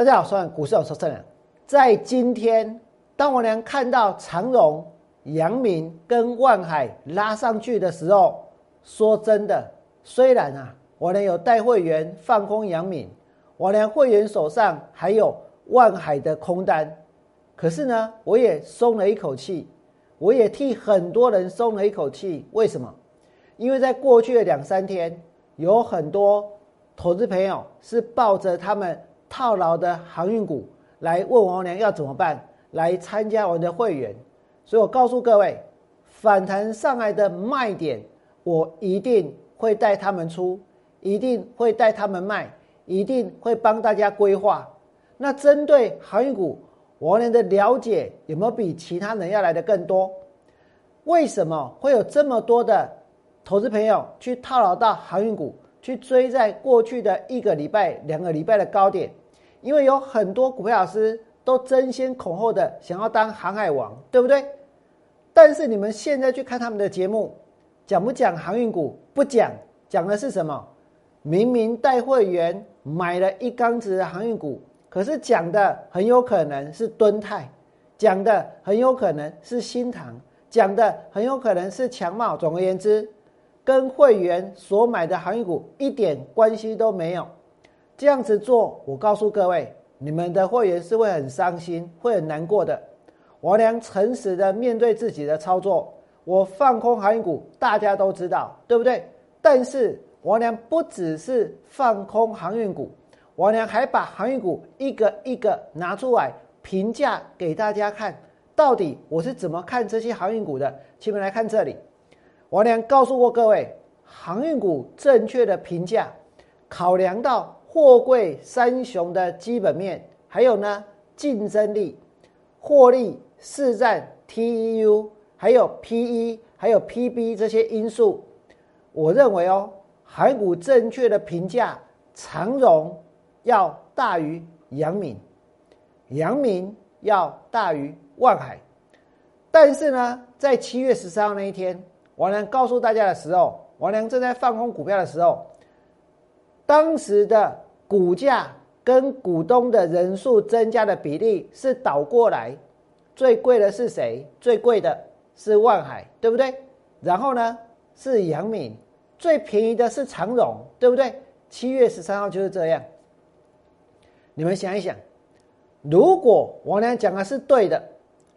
大家好，我是股市老说正人。在今天，当我俩看到长荣、阳明跟万海拉上去的时候，说真的，虽然啊，我俩有带会员放空阳明，我连会员手上还有万海的空单，可是呢，我也松了一口气，我也替很多人松了一口气。为什么？因为在过去的两三天，有很多投资朋友是抱着他们。套牢的航运股来问王良要怎么办？来参加我的会员，所以我告诉各位，反弹上来的卖点，我一定会带他们出，一定会带他们卖，一定会帮大家规划。那针对航运股，王良的了解有没有比其他人要来的更多？为什么会有这么多的投资朋友去套牢到航运股，去追在过去的一个礼拜、两个礼拜的高点？因为有很多股票老师都争先恐后的想要当航海王，对不对？但是你们现在去看他们的节目，讲不讲航运股？不讲，讲的是什么？明明带会员买了一缸子的航运股，可是讲的很有可能是敦泰，讲的很有可能是新塘，讲的很有可能是强茂。总而言之，跟会员所买的航运股一点关系都没有。这样子做，我告诉各位，你们的会员是会很伤心、会很难过的。我良诚实的面对自己的操作，我放空航运股，大家都知道，对不对？但是我良不只是放空航运股，我良还把航运股一个一个拿出来评价给大家看，到底我是怎么看这些航运股的。请们来看这里，我良告诉过各位，航运股正确的评价，考量到。货柜三雄的基本面，还有呢竞争力、获利、市占、TEU，还有 PE，还有 PB 这些因素，我认为哦，海股正确的评价，长荣要大于阳明，阳明要大于万海。但是呢，在七月十三号那一天，王良告诉大家的时候，王良正在放空股票的时候。当时的股价跟股东的人数增加的比例是倒过来，最贵的是谁？最贵的是万海，对不对？然后呢是杨敏，最便宜的是长荣，对不对？七月十三号就是这样。你们想一想，如果我俩讲的是对的，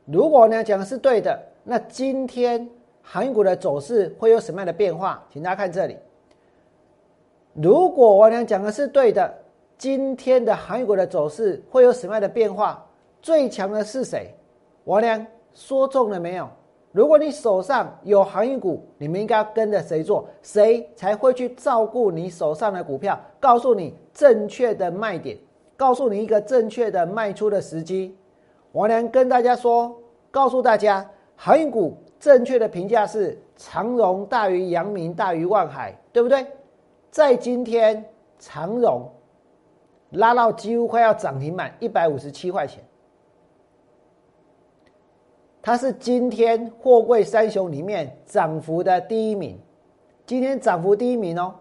如果我俩讲的是对的，那今天韩股的走势会有什么样的变化？请大家看这里。如果我俩讲的是对的，今天的航运股的走势会有什么样的变化？最强的是谁？我俩说中了没有？如果你手上有航运股，你们应该跟着谁做？谁才会去照顾你手上的股票？告诉你正确的卖点，告诉你一个正确的卖出的时机。我俩跟大家说，告诉大家，航运股正确的评价是长荣大于阳明大于万海，对不对？在今天，长荣拉到几乎快要涨停板一百五十七块钱，它是今天货柜三雄里面涨幅的第一名。今天涨幅第一名哦，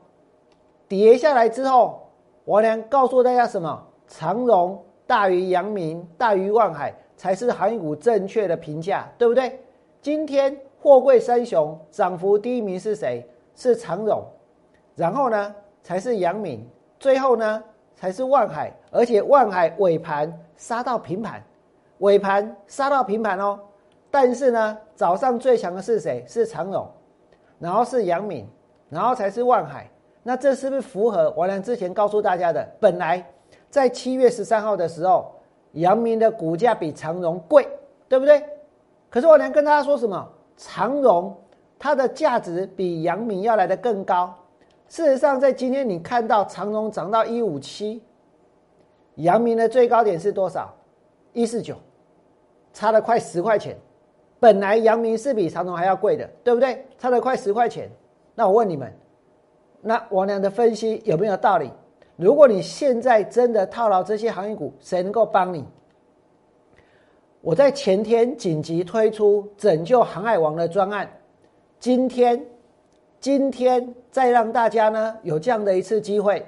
跌下来之后，我俩告诉大家什么？长荣大于阳明大于万海才是航运股正确的评价，对不对？今天货柜三雄涨幅第一名是谁？是长荣。然后呢，才是阳明，最后呢才是万海，而且万海尾盘杀到平盘，尾盘杀到平盘哦。但是呢，早上最强的是谁？是长荣，然后是阳明，然后才是万海。那这是不是符合我良之前告诉大家的？本来在七月十三号的时候，阳明的股价比长荣贵，对不对？可是我良跟大家说什么？长荣它的价值比阳明要来的更高。事实上，在今天你看到长荣涨到一五七，阳明的最高点是多少？一四九，差了快十块钱。本来阳明是比长荣还要贵的，对不对？差了快十块钱。那我问你们，那王良的分析有没有道理？如果你现在真的套牢这些行业股，谁能够帮你？我在前天紧急推出拯救航海王的专案，今天。今天再让大家呢有这样的一次机会，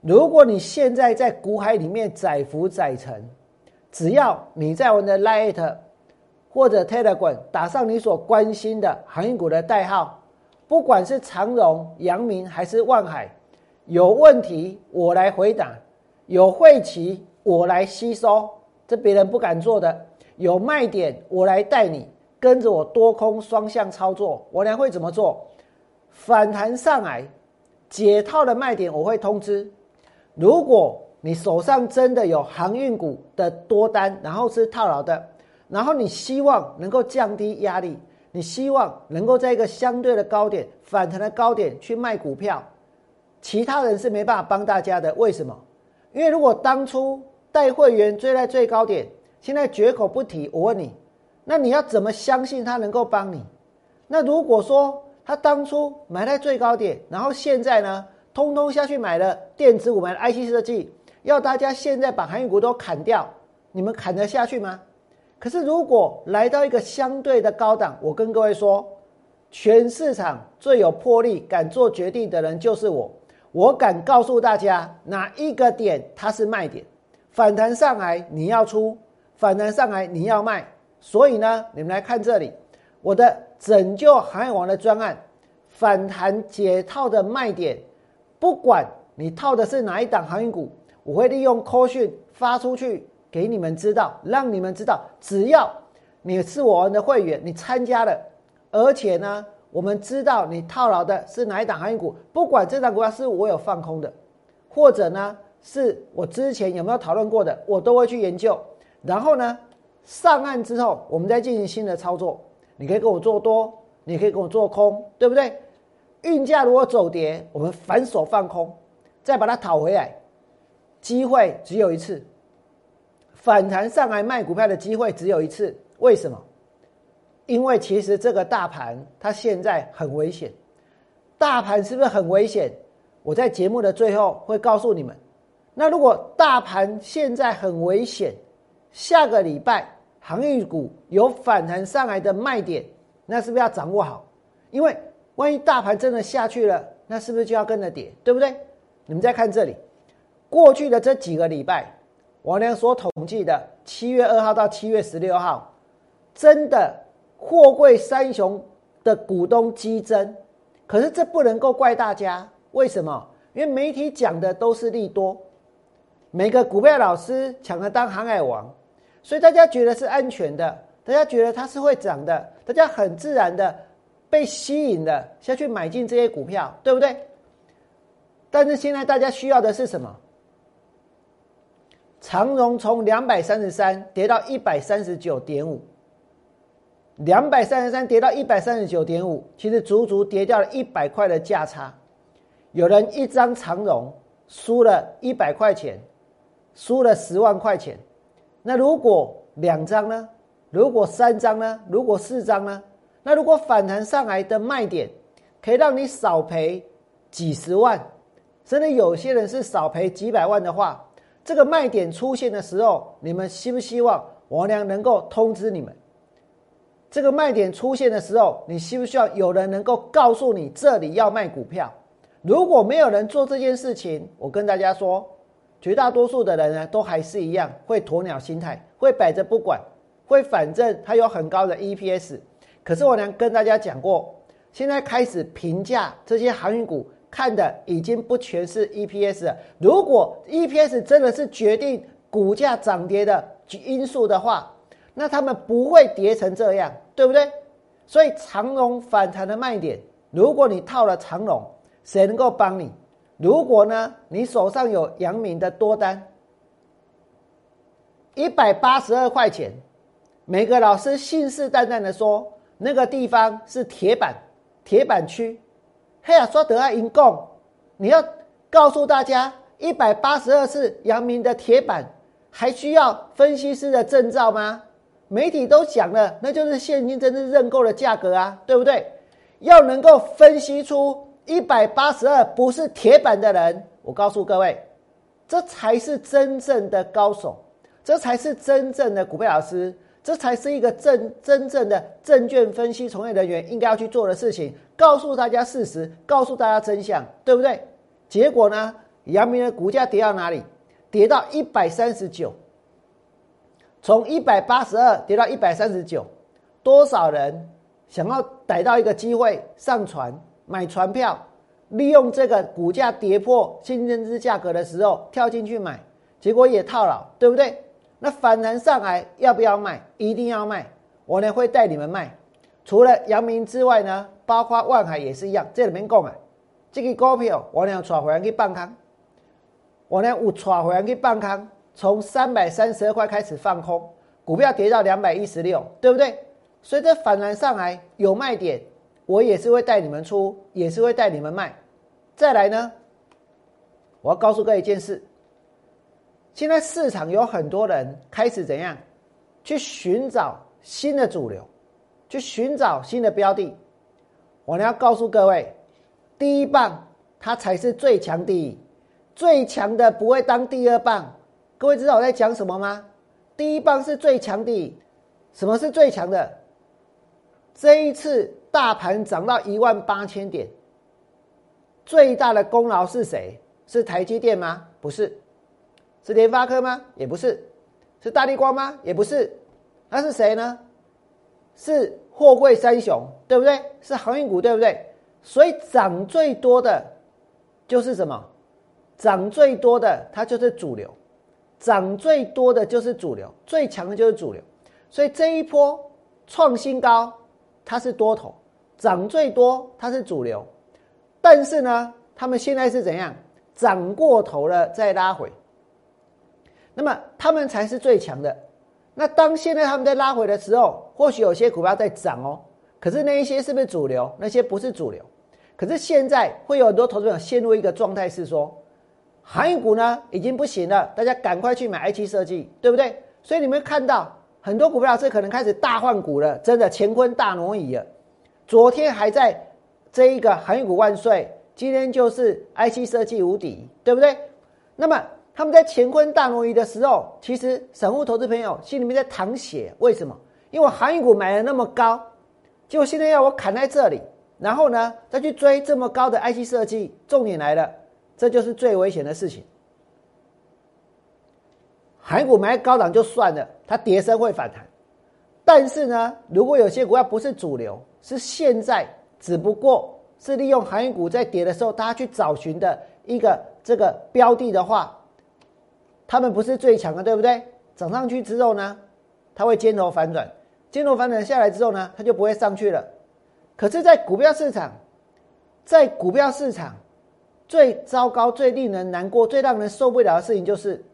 如果你现在在股海里面载浮载沉，只要你在我们的 Light 或者 Telegram 打上你所关心的航运股的代号，不管是长荣、阳明还是万海，有问题我来回答，有晦气我来吸收，这别人不敢做的。有卖点我来带你跟着我多空双向操作，我俩会怎么做？反弹上来解套的卖点我会通知。如果你手上真的有航运股的多单，然后是套牢的，然后你希望能够降低压力，你希望能够在一个相对的高点反弹的高点去卖股票，其他人是没办法帮大家的。为什么？因为如果当初带会员追在最高点，现在绝口不提。我问你，那你要怎么相信他能够帮你？那如果说他当初买在最高点，然后现在呢？通通下去买了电子股，买 IC 设计，要大家现在把航运股都砍掉，你们砍得下去吗？可是如果来到一个相对的高档，我跟各位说，全市场最有魄力、敢做决定的人就是我。我敢告诉大家，哪一个点它是卖点，反弹上来你要出，反弹上来你要卖。所以呢，你们来看这里，我的拯救航海王的专案，反弹解套的卖点。不管你套的是哪一档航运股，我会利用 call 讯发出去给你们知道，让你们知道，只要你是我们的会员，你参加了，而且呢，我们知道你套牢的是哪一档航运股，不管这档股票是我有放空的，或者呢是我之前有没有讨论过的，我都会去研究。然后呢，上岸之后，我们再进行新的操作。你可以跟我做多，你可以跟我做空，对不对？运价如果走跌，我们反手放空，再把它讨回来，机会只有一次。反弹上来卖股票的机会只有一次，为什么？因为其实这个大盘它现在很危险，大盘是不是很危险？我在节目的最后会告诉你们。那如果大盘现在很危险，下个礼拜航运股有反弹上来的卖点，那是不是要掌握好？因为万一大盘真的下去了，那是不是就要跟着跌？对不对？你们再看这里，过去的这几个礼拜，王良所统计的七月二号到七月十六号，真的货柜三雄的股东激增。可是这不能够怪大家，为什么？因为媒体讲的都是利多，每个股票老师抢着当航海王，所以大家觉得是安全的，大家觉得它是会涨的，大家很自然的。被吸引的下去买进这些股票，对不对？但是现在大家需要的是什么？长荣从两百三十三跌到一百三十九点五，两百三十三跌到一百三十九点五，其实足足跌掉了一百块的价差。有人一张长荣输了一百块钱，输了十万块钱。那如果两张呢？如果三张呢？如果四张呢？那如果反弹上来的卖点可以让你少赔几十万，甚至有些人是少赔几百万的话，这个卖点出现的时候，你们希不希望王良能够通知你们？这个卖点出现的时候，你希不希望有人能够告诉你这里要卖股票？如果没有人做这件事情，我跟大家说，绝大多数的人呢，都还是一样会鸵鸟心态，会摆着不管，会反正它有很高的 EPS。可是我呢跟大家讲过，现在开始评价这些航运股，看的已经不全是 EPS 了。如果 EPS 真的是决定股价涨跌的因素的话，那他们不会跌成这样，对不对？所以长龙反弹的卖点，如果你套了长龙，谁能够帮你？如果呢，你手上有阳明的多单，一百八十二块钱，每个老师信誓旦旦的说。那个地方是铁板，铁板区。嘿呀，说得爱银供，你要告诉大家，一百八十二是阳明的铁板，还需要分析师的证照吗？媒体都讲了，那就是现金真正认购的价格啊，对不对？要能够分析出一百八十二不是铁板的人，我告诉各位，这才是真正的高手，这才是真正的股票老师。这才是一个正真正的证券分析从业人员应该要去做的事情，告诉大家事实，告诉大家真相，对不对？结果呢，阳明的股价跌到哪里？跌到一百三十九，从一百八十二跌到一百三十九，多少人想要逮到一个机会上船买船票，利用这个股价跌破新增资价格的时候跳进去买，结果也套牢，对不对？那反弹上来要不要卖？一定要卖，我呢会带你们卖。除了阳明之外呢，包括万海也是一样，这里面购买，这个股票我呢带回来去放空，我呢有带回来去放空，从三百三十二块开始放空，股票跌到两百一十六，对不对？随着反弹上来有卖点，我也是会带你们出，也是会带你们卖。再来呢，我要告诉各位一件事，现在市场有很多人开始怎样去寻找新的主流。去寻找新的标的，我呢要告诉各位，第一棒它才是最强第一，最强的不会当第二棒。各位知道我在讲什么吗？第一棒是最强的，什么是最强的？这一次大盘涨到一万八千点，最大的功劳是谁？是台积电吗？不是，是联发科吗？也不是，是大力光吗？也不是，那是谁呢？是货柜三雄，对不对？是航运股，对不对？所以涨最多的，就是什么？涨最多的，它就是主流；涨最多的就是主流，最强的就是主流。所以这一波创新高，它是多头；涨最多，它是主流。但是呢，他们现在是怎样？涨过头了再拉回，那么他们才是最强的。那当现在他们在拉回的时候，或许有些股票在涨哦，可是那一些是不是主流？那些不是主流。可是现在会有很多投资者陷入一个状态，是说，航运股呢已经不行了，大家赶快去买 I T 设计，对不对？所以你们看到很多股票是可能开始大换股了，真的乾坤大挪移了。昨天还在这一个航运股万岁，今天就是 IC 设计无敌，对不对？那么。他们在乾坤大挪移的时候，其实散户投资朋友心里面在淌血。为什么？因为航运股买的那么高，结果现在要我砍在这里，然后呢再去追这么高的 IC 设计。重点来了，这就是最危险的事情。航运股买高档就算了，它跌升会反弹。但是呢，如果有些股票不是主流，是现在只不过是利用航运股在跌的时候，大家去找寻的一个这个标的的话。他们不是最强的，对不对？涨上去之后呢，它会尖头反转，尖头反转下来之后呢，它就不会上去了。可是，在股票市场，在股票市场最糟糕、最令人难过、最让人受不了的事情就是，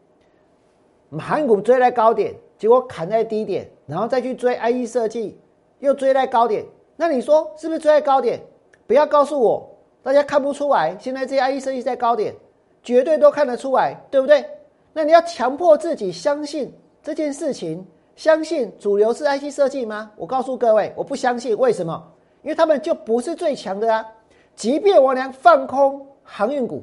盘股追在高点，结果砍在低点，然后再去追 IE 设计，又追在高点。那你说是不是追在高点？不要告诉我，大家看不出来，现在这些 IE 设计在高点，绝对都看得出来，对不对？那你要强迫自己相信这件事情，相信主流是 IC 设计吗？我告诉各位，我不相信。为什么？因为他们就不是最强的啊！即便我俩放空航运股，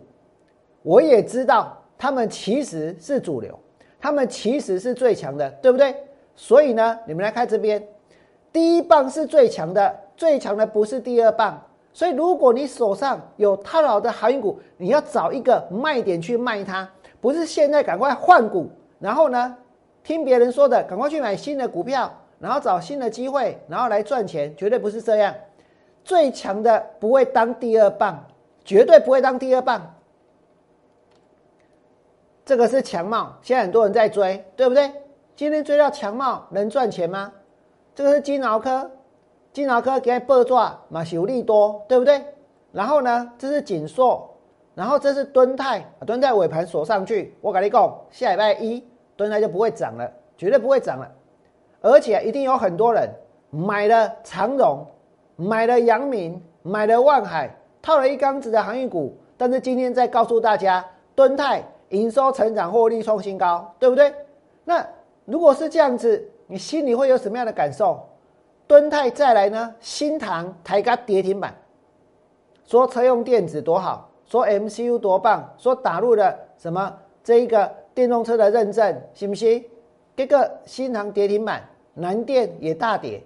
我也知道他们其实是主流，他们其实是最强的，对不对？所以呢，你们来看这边，第一棒是最强的，最强的不是第二棒。所以如果你手上有套牢的航运股，你要找一个卖点去卖它。不是现在赶快换股，然后呢，听别人说的，赶快去买新的股票，然后找新的机会，然后来赚钱，绝对不是这样。最强的不会当第二棒，绝对不会当第二棒。这个是强茂，现在很多人在追，对不对？今天追到强茂能赚钱吗？这个是金鳌科，金鳌科给它爆抓，嘛有利多，对不对？然后呢，这是锦硕。然后这是敦泰，敦泰尾盘锁上去，我跟你讲，下礼拜一敦泰就不会涨了，绝对不会涨了，而且一定有很多人买了长荣，买了阳明，买了万海，套了一缸子的航运股，但是今天再告诉大家，敦泰营收成长，获利创新高，对不对？那如果是这样子，你心里会有什么样的感受？敦泰再来呢？新塘抬高跌停板，说车用电子多好。说 MCU 多棒，说打入了什么这一个电动车的认证，信不信？这个新塘跌停板，南电也大跌。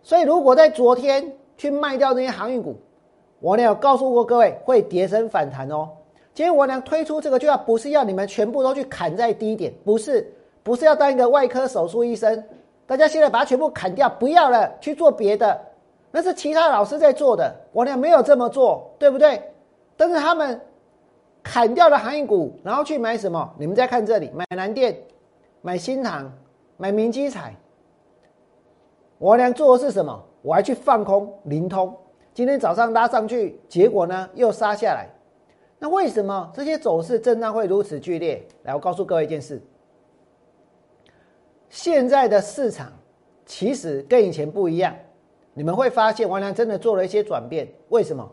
所以如果在昨天去卖掉那些航运股，我呢有告诉过各位会跌升反弹哦。今天王良推出这个，就要不是要你们全部都去砍在低点，不是，不是要当一个外科手术医生，大家现在把它全部砍掉，不要了，去做别的，那是其他老师在做的，我俩没有这么做，对不对？但是他们砍掉了航运股，然后去买什么？你们再看这里，买南电，买新塘，买明基彩。我俩做的是什么？我还去放空灵通，今天早上拉上去，结果呢又杀下来。那为什么这些走势震荡会如此剧烈？来，我告诉各位一件事：现在的市场其实跟以前不一样。你们会发现，王良真的做了一些转变。为什么？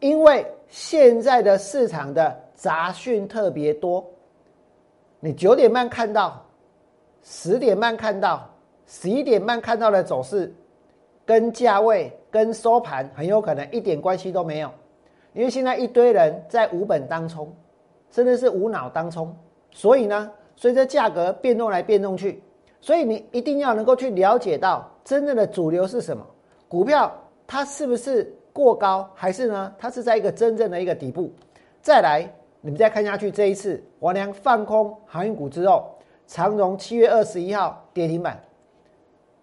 因为现在的市场的杂讯特别多。你九点半看到，十点半看到，十一点半看到的走势，跟价位、跟收盘很有可能一点关系都没有。因为现在一堆人在无本当冲，甚至是无脑当冲，所以呢，随着价格变动来变动去，所以你一定要能够去了解到真正的主流是什么，股票它是不是过高，还是呢，它是在一个真正的一个底部。再来，你们再看下去，这一次王良放空航运股之后，长荣七月二十一号跌停板，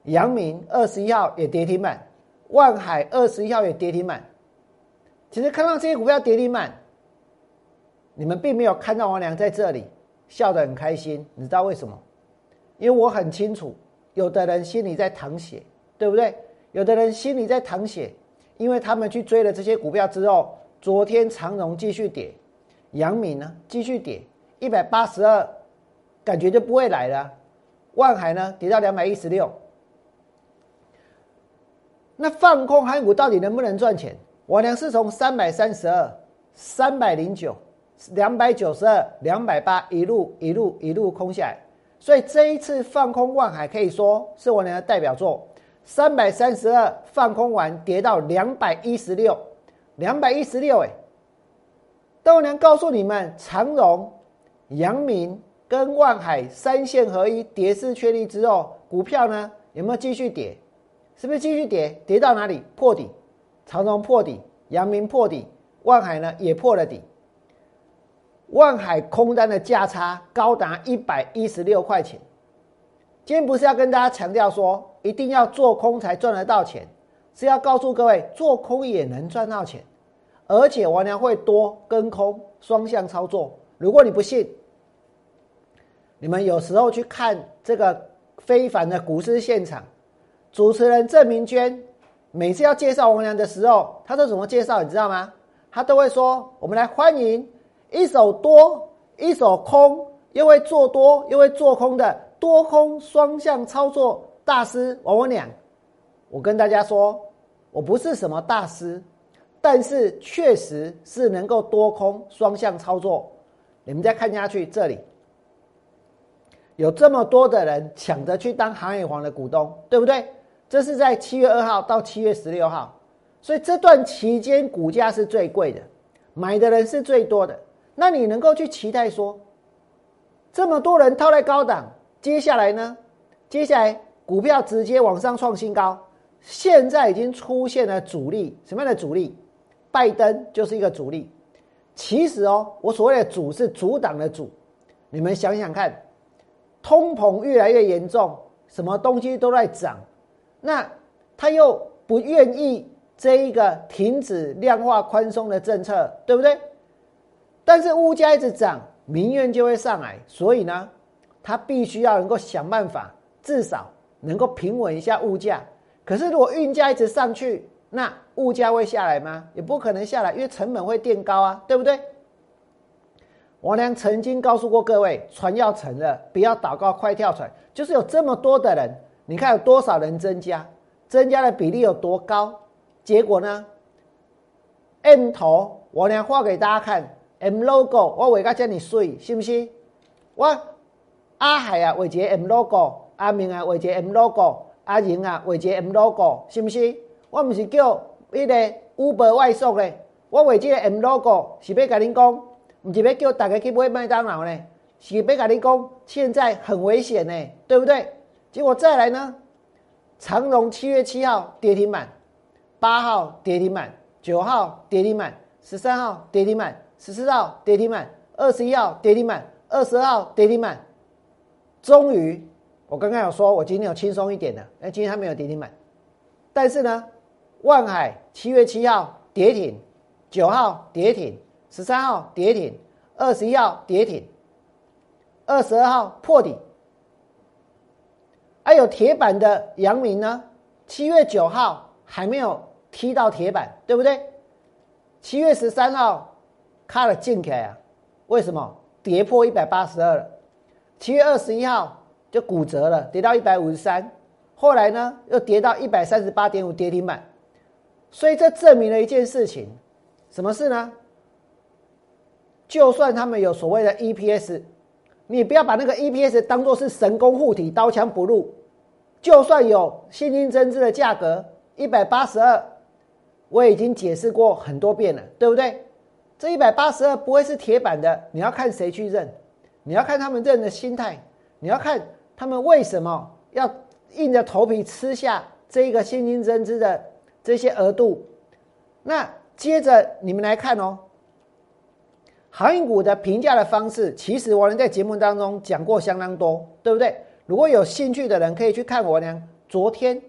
阳明二十一号也跌停板，万海二十一号也跌停板。其实看到这些股票跌停板，你们并没有看到王良在这里笑得很开心，你知道为什么？因为我很清楚，有的人心里在淌血，对不对？有的人心里在淌血，因为他们去追了这些股票之后，昨天长荣继续跌，阳明呢继续跌，一百八十二，感觉就不会来了。万海呢跌到两百一十六，那放空海股到底能不能赚钱？我良是从三百三十二、三百零九、两百九十二、两百八一路一路一路空下来，所以这一次放空万海可以说是我的代表作。三百三十二放空完跌到两百一十六，两百一十六哎！但我良告诉你们，长荣、阳明跟万海三线合一跌势确立之后，股票呢有没有继续跌？是不是继续跌？跌到哪里破底？长荣破底，阳明破底，万海呢也破了底。万海空单的价差高达一百一十六块钱。今天不是要跟大家强调说一定要做空才赚得到钱，是要告诉各位做空也能赚到钱，而且王良会多跟空双向操作。如果你不信，你们有时候去看这个非凡的股市现场，主持人郑明娟。每次要介绍王良的时候，他都怎么介绍？你知道吗？他都会说：“我们来欢迎一手多、一手空，又会做多又会做空的多空双向操作大师王文良。”我跟大家说，我不是什么大师，但是确实是能够多空双向操作。你们再看下去，这里有这么多的人抢着去当航海王的股东，对不对？这是在七月二号到七月十六号，所以这段期间股价是最贵的，买的人是最多的。那你能够去期待说，这么多人套在高档，接下来呢？接下来股票直接往上创新高，现在已经出现了主力，什么样的主力？拜登就是一个主力。其实哦，我所谓的主是阻挡的主，你们想想看，通膨越来越严重，什么东西都在涨。那他又不愿意这一个停止量化宽松的政策，对不对？但是物价一直涨，民怨就会上来，所以呢，他必须要能够想办法，至少能够平稳一下物价。可是如果运价一直上去，那物价会下来吗？也不可能下来，因为成本会垫高啊，对不对？王良曾经告诉过各位，船要沉了，不要祷告快跳船，就是有这么多的人。你看有多少人增加？增加的比例有多高？结果呢？M 头我来画给大家看，M logo 我为个叫你水，是不是？我阿海啊画一个 M logo，阿明啊画一个 M logo，阿莹啊画一个 M logo，是不是？我不是叫迄个 Uber 外送咧，我画这个 M logo 是要甲恁讲，唔是要叫大家去买麦当劳咧，是要甲恁讲，现在很危险咧，对不对？结果再来呢？长荣七月七号跌停板，八号跌停板，九号跌停板，十三号跌停板，十四号跌停板，二十一号跌停板，二十二号跌停板。终于，我刚刚有说，我今天有轻松一点的，哎，今天它没有跌停板。但是呢，万海七月七号跌停，九号跌停，十三号跌停，二十一号跌停，二十二号破底。还有铁板的阳明呢，七月九号还没有踢到铁板，对不对？七月十三号卡了进去啊，为什么跌破一百八十二了？七月二十一号就骨折了，跌到一百五十三，后来呢又跌到一百三十八点五跌停板，所以这证明了一件事情，什么事呢？就算他们有所谓的 EPS。你不要把那个 EPS 当做是神功护体、刀枪不入。就算有现金增资的价格一百八十二，我已经解释过很多遍了，对不对？这一百八十二不会是铁板的，你要看谁去认，你要看他们认的心态，你要看他们为什么要硬着头皮吃下这一个现金增资的这些额度。那接着你们来看哦。航运股的评价的方式，其实我能在节目当中讲过相当多，对不对？如果有兴趣的人，可以去看我呢昨天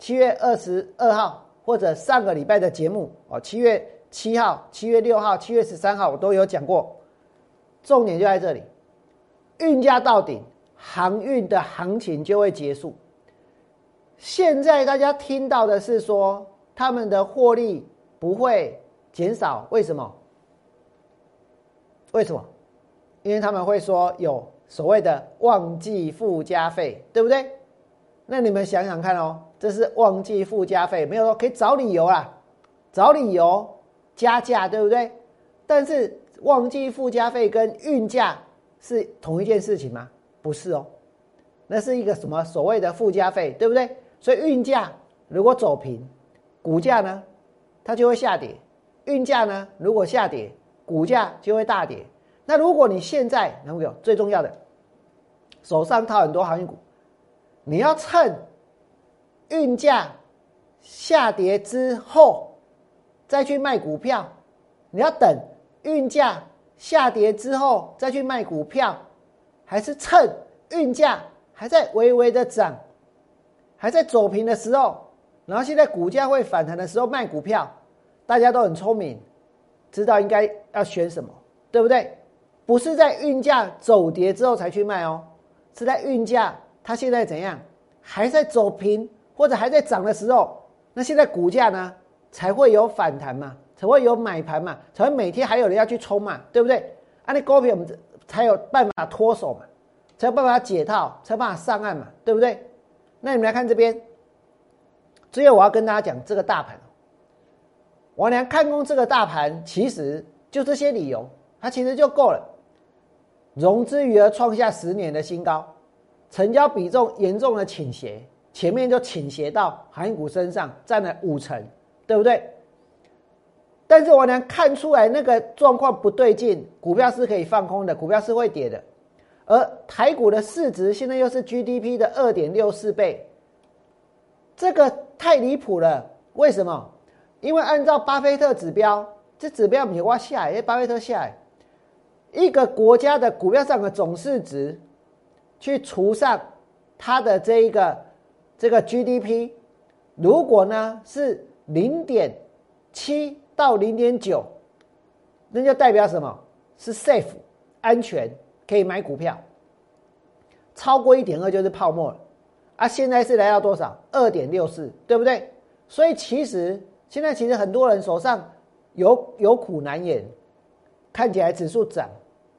七月二十二号或者上个礼拜的节目哦，七月七号、七月六号、七月十三号我都有讲过。重点就在这里，运价到顶，航运的行情就会结束。现在大家听到的是说，他们的获利不会减少，为什么？为什么？因为他们会说有所谓的旺季附加费，对不对？那你们想想看哦，这是旺季附加费，没有说可以找理由啊，找理由加价，对不对？但是旺季附加费跟运价是同一件事情吗？不是哦，那是一个什么所谓的附加费，对不对？所以运价如果走平，股价呢，它就会下跌；运价呢，如果下跌。股价就会大跌。那如果你现在，能不有最重要的，手上套很多航运股，你要趁运价下跌之后再去卖股票，你要等运价下跌之后再去卖股票，还是趁运价还在微微的涨，还在走平的时候，然后现在股价会反弹的时候卖股票？大家都很聪明。知道应该要选什么，对不对？不是在运价走跌之后才去卖哦，是在运价它现在怎样，还在走平或者还在涨的时候，那现在股价呢才会有反弹嘛，才会有买盘嘛，才会每天还有人要去冲嘛，对不对？啊，那股票我们才有办法脱手嘛，才有办法解套，才有办法上岸嘛，对不对？那你们来看这边，最后我要跟大家讲这个大盘。我娘看空这个大盘，其实就这些理由，它其实就够了。融资余额创下十年的新高，成交比重严重的倾斜，前面就倾斜到航运股身上，占了五成，对不对？但是我能看出来那个状况不对劲，股票是可以放空的，股票是会跌的。而台股的市值现在又是 GDP 的二点六四倍，这个太离谱了。为什么？因为按照巴菲特指标，这指标你挖下来，巴菲特下来，一个国家的股票上的总市值，去除上它的这一个这个 GDP，如果呢是零点七到零点九，那就代表什么？是 safe 安全，可以买股票。超过一点二就是泡沫了。啊，现在是来到多少？二点六四，对不对？所以其实。现在其实很多人手上有有苦难言，看起来指数涨，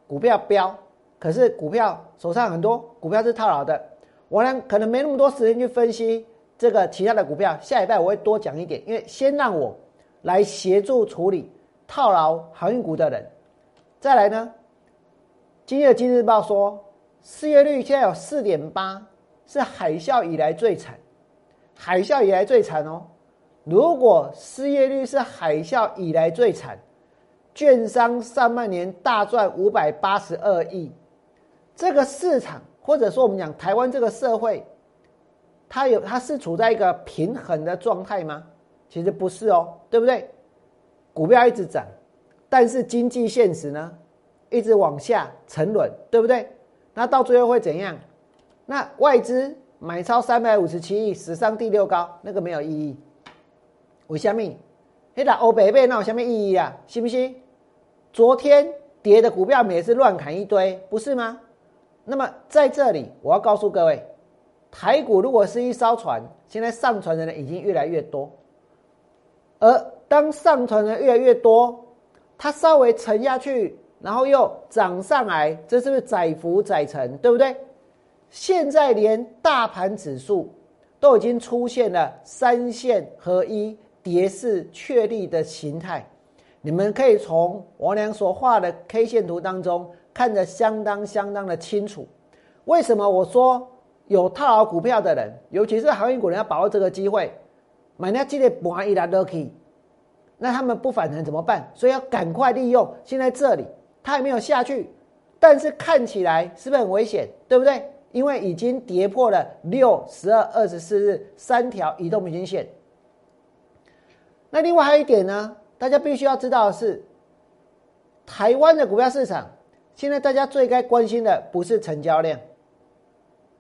股票飙，可是股票手上很多股票是套牢的。我呢可能没那么多时间去分析这个其他的股票，下一拜我会多讲一点，因为先让我来协助处理套牢航运股的人。再来呢，今日《今日报》说失业率现在有四点八，是海啸以来最惨，海啸以来最惨哦。如果失业率是海啸以来最惨，券商上半年大赚五百八十二亿，这个市场或者说我们讲台湾这个社会，它有它是处在一个平衡的状态吗？其实不是哦，对不对？股票一直涨，但是经济现实呢，一直往下沉沦，对不对？那到最后会怎样？那外资买超三百五十七亿，史上第六高，那个没有意义。为什么？黑打欧北贝那有什么意义啊？信不信？昨天跌的股票也是乱砍一堆，不是吗？那么在这里，我要告诉各位，台股如果是一艘船，现在上船的人已经越来越多，而当上船的越来越多，它稍微沉下去，然后又涨上来，这是不是载浮载沉，对不对？现在连大盘指数都已经出现了三线合一、跌势确立的形态，你们可以从王良所画的 K 线图当中。看得相当相当的清楚，为什么我说有套牢股票的人，尤其是航运股人要把握这个机会，买那记得盘一来 lucky，那他们不反弹怎么办？所以要赶快利用现在这里，它还没有下去，但是看起来是不是很危险？对不对？因为已经跌破了六、十二、二十四日三条移动平均线。那另外还有一点呢，大家必须要知道的是，台湾的股票市场。现在大家最该关心的不是成交量，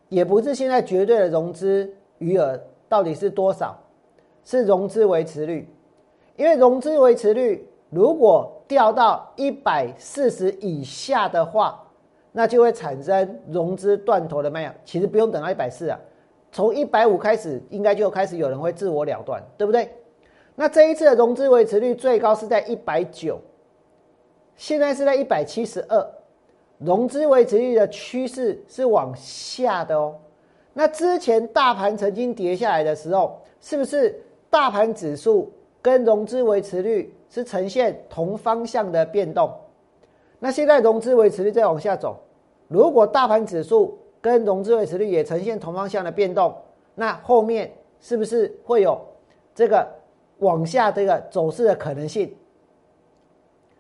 也不是现在绝对的融资余额到底是多少，是融资维持率。因为融资维持率如果掉到一百四十以下的话，那就会产生融资断头的卖压。其实不用等到一百四啊，从一百五开始，应该就开始有人会自我了断，对不对？那这一次的融资维持率最高是在一百九，现在是在一百七十二。融资维持率的趋势是往下的哦。那之前大盘曾经跌下来的时候，是不是大盘指数跟融资维持率是呈现同方向的变动？那现在融资维持率在往下走，如果大盘指数跟融资维持率也呈现同方向的变动，那后面是不是会有这个往下这个走势的可能性？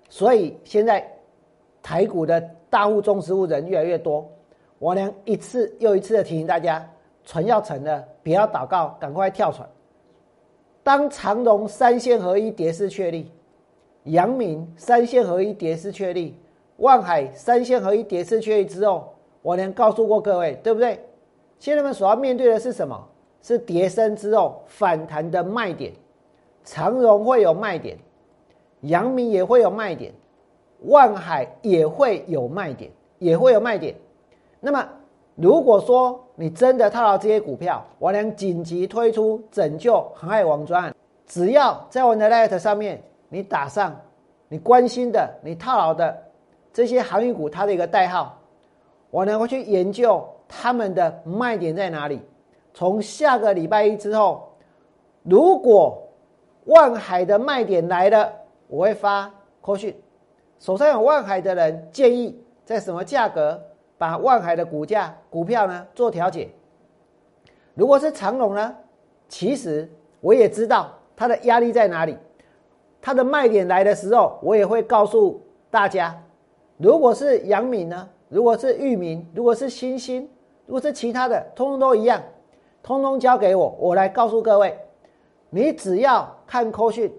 所以现在台股的。大户、中实户人越来越多，我娘一次又一次的提醒大家：船要沉了，不要祷告，赶快跳船。当长荣三线合一跌势确立，阳明三线合一跌势确立，万海三线合一跌势确立之后，我娘告诉过各位，对不对？现在们所要面对的是什么？是跌升之后反弹的卖点。长荣会有卖点，阳明也会有卖点。万海也会有卖点，也会有卖点。那么，如果说你真的套牢这些股票，我俩紧急推出拯救航海王专案，只要在我的 Light 上面，你打上你关心的、你套牢的这些航运股，它的一个代号，我呢会去研究他们的卖点在哪里。从下个礼拜一之后，如果万海的卖点来了，我会发扣讯。手上有万海的人建议在什么价格把万海的股价股票呢做调节？如果是长隆呢？其实我也知道它的压力在哪里，它的卖点来的时候，我也会告诉大家。如果是阳明呢？如果是裕民？如果是新星？如果是其他的，通通都一样，通通交给我，我来告诉各位。你只要看扣讯。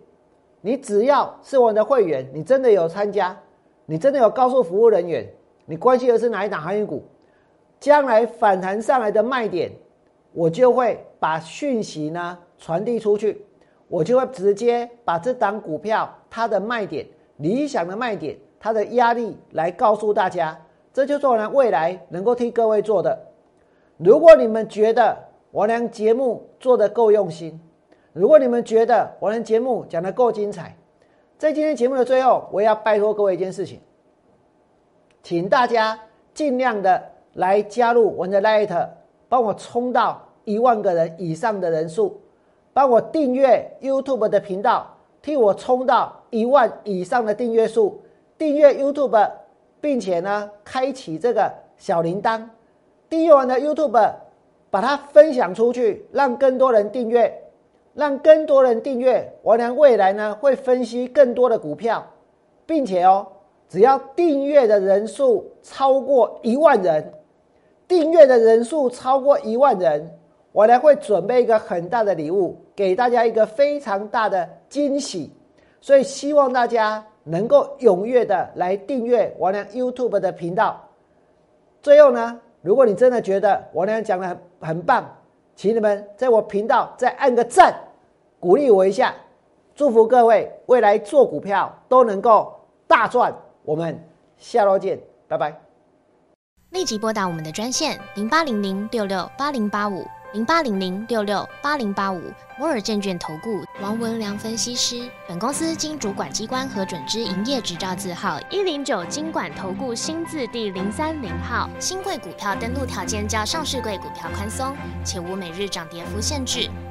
你只要是我们的会员，你真的有参加，你真的有告诉服务人员，你关心的是哪一档航运股，将来反弹上来的卖点，我就会把讯息呢传递出去，我就会直接把这档股票它的卖点、理想的卖点、它的压力来告诉大家，这就是我们未来能够替各位做的。如果你们觉得我俩节目做的够用心。如果你们觉得我的节目讲的够精彩，在今天节目的最后，我也要拜托各位一件事情，请大家尽量的来加入我的 Light，帮我冲到一万个人以上的人数，帮我订阅 YouTube 的频道，替我冲到一万以上的订阅数，订阅 YouTube，并且呢，开启这个小铃铛，订阅完的 YouTube，把它分享出去，让更多人订阅。让更多人订阅，我俩未来呢会分析更多的股票，并且哦，只要订阅的人数超过一万人，订阅的人数超过一万人，我俩会准备一个很大的礼物给大家，一个非常大的惊喜。所以希望大家能够踊跃的来订阅王良 YouTube 的频道。最后呢，如果你真的觉得王良讲的很很棒，请你们在我频道再按个赞，鼓励我一下。祝福各位未来做股票都能够大赚。我们下周见，拜拜。立即拨打我们的专线零八零零六六八零八五零八零零六六八零八五摩尔证券投顾王文良分析师。本公司经主管机关核准之营业执照字号一零九金管投顾新字第零三零号。新贵股票登录条件较上市贵股票宽松，且无每日涨跌幅限制。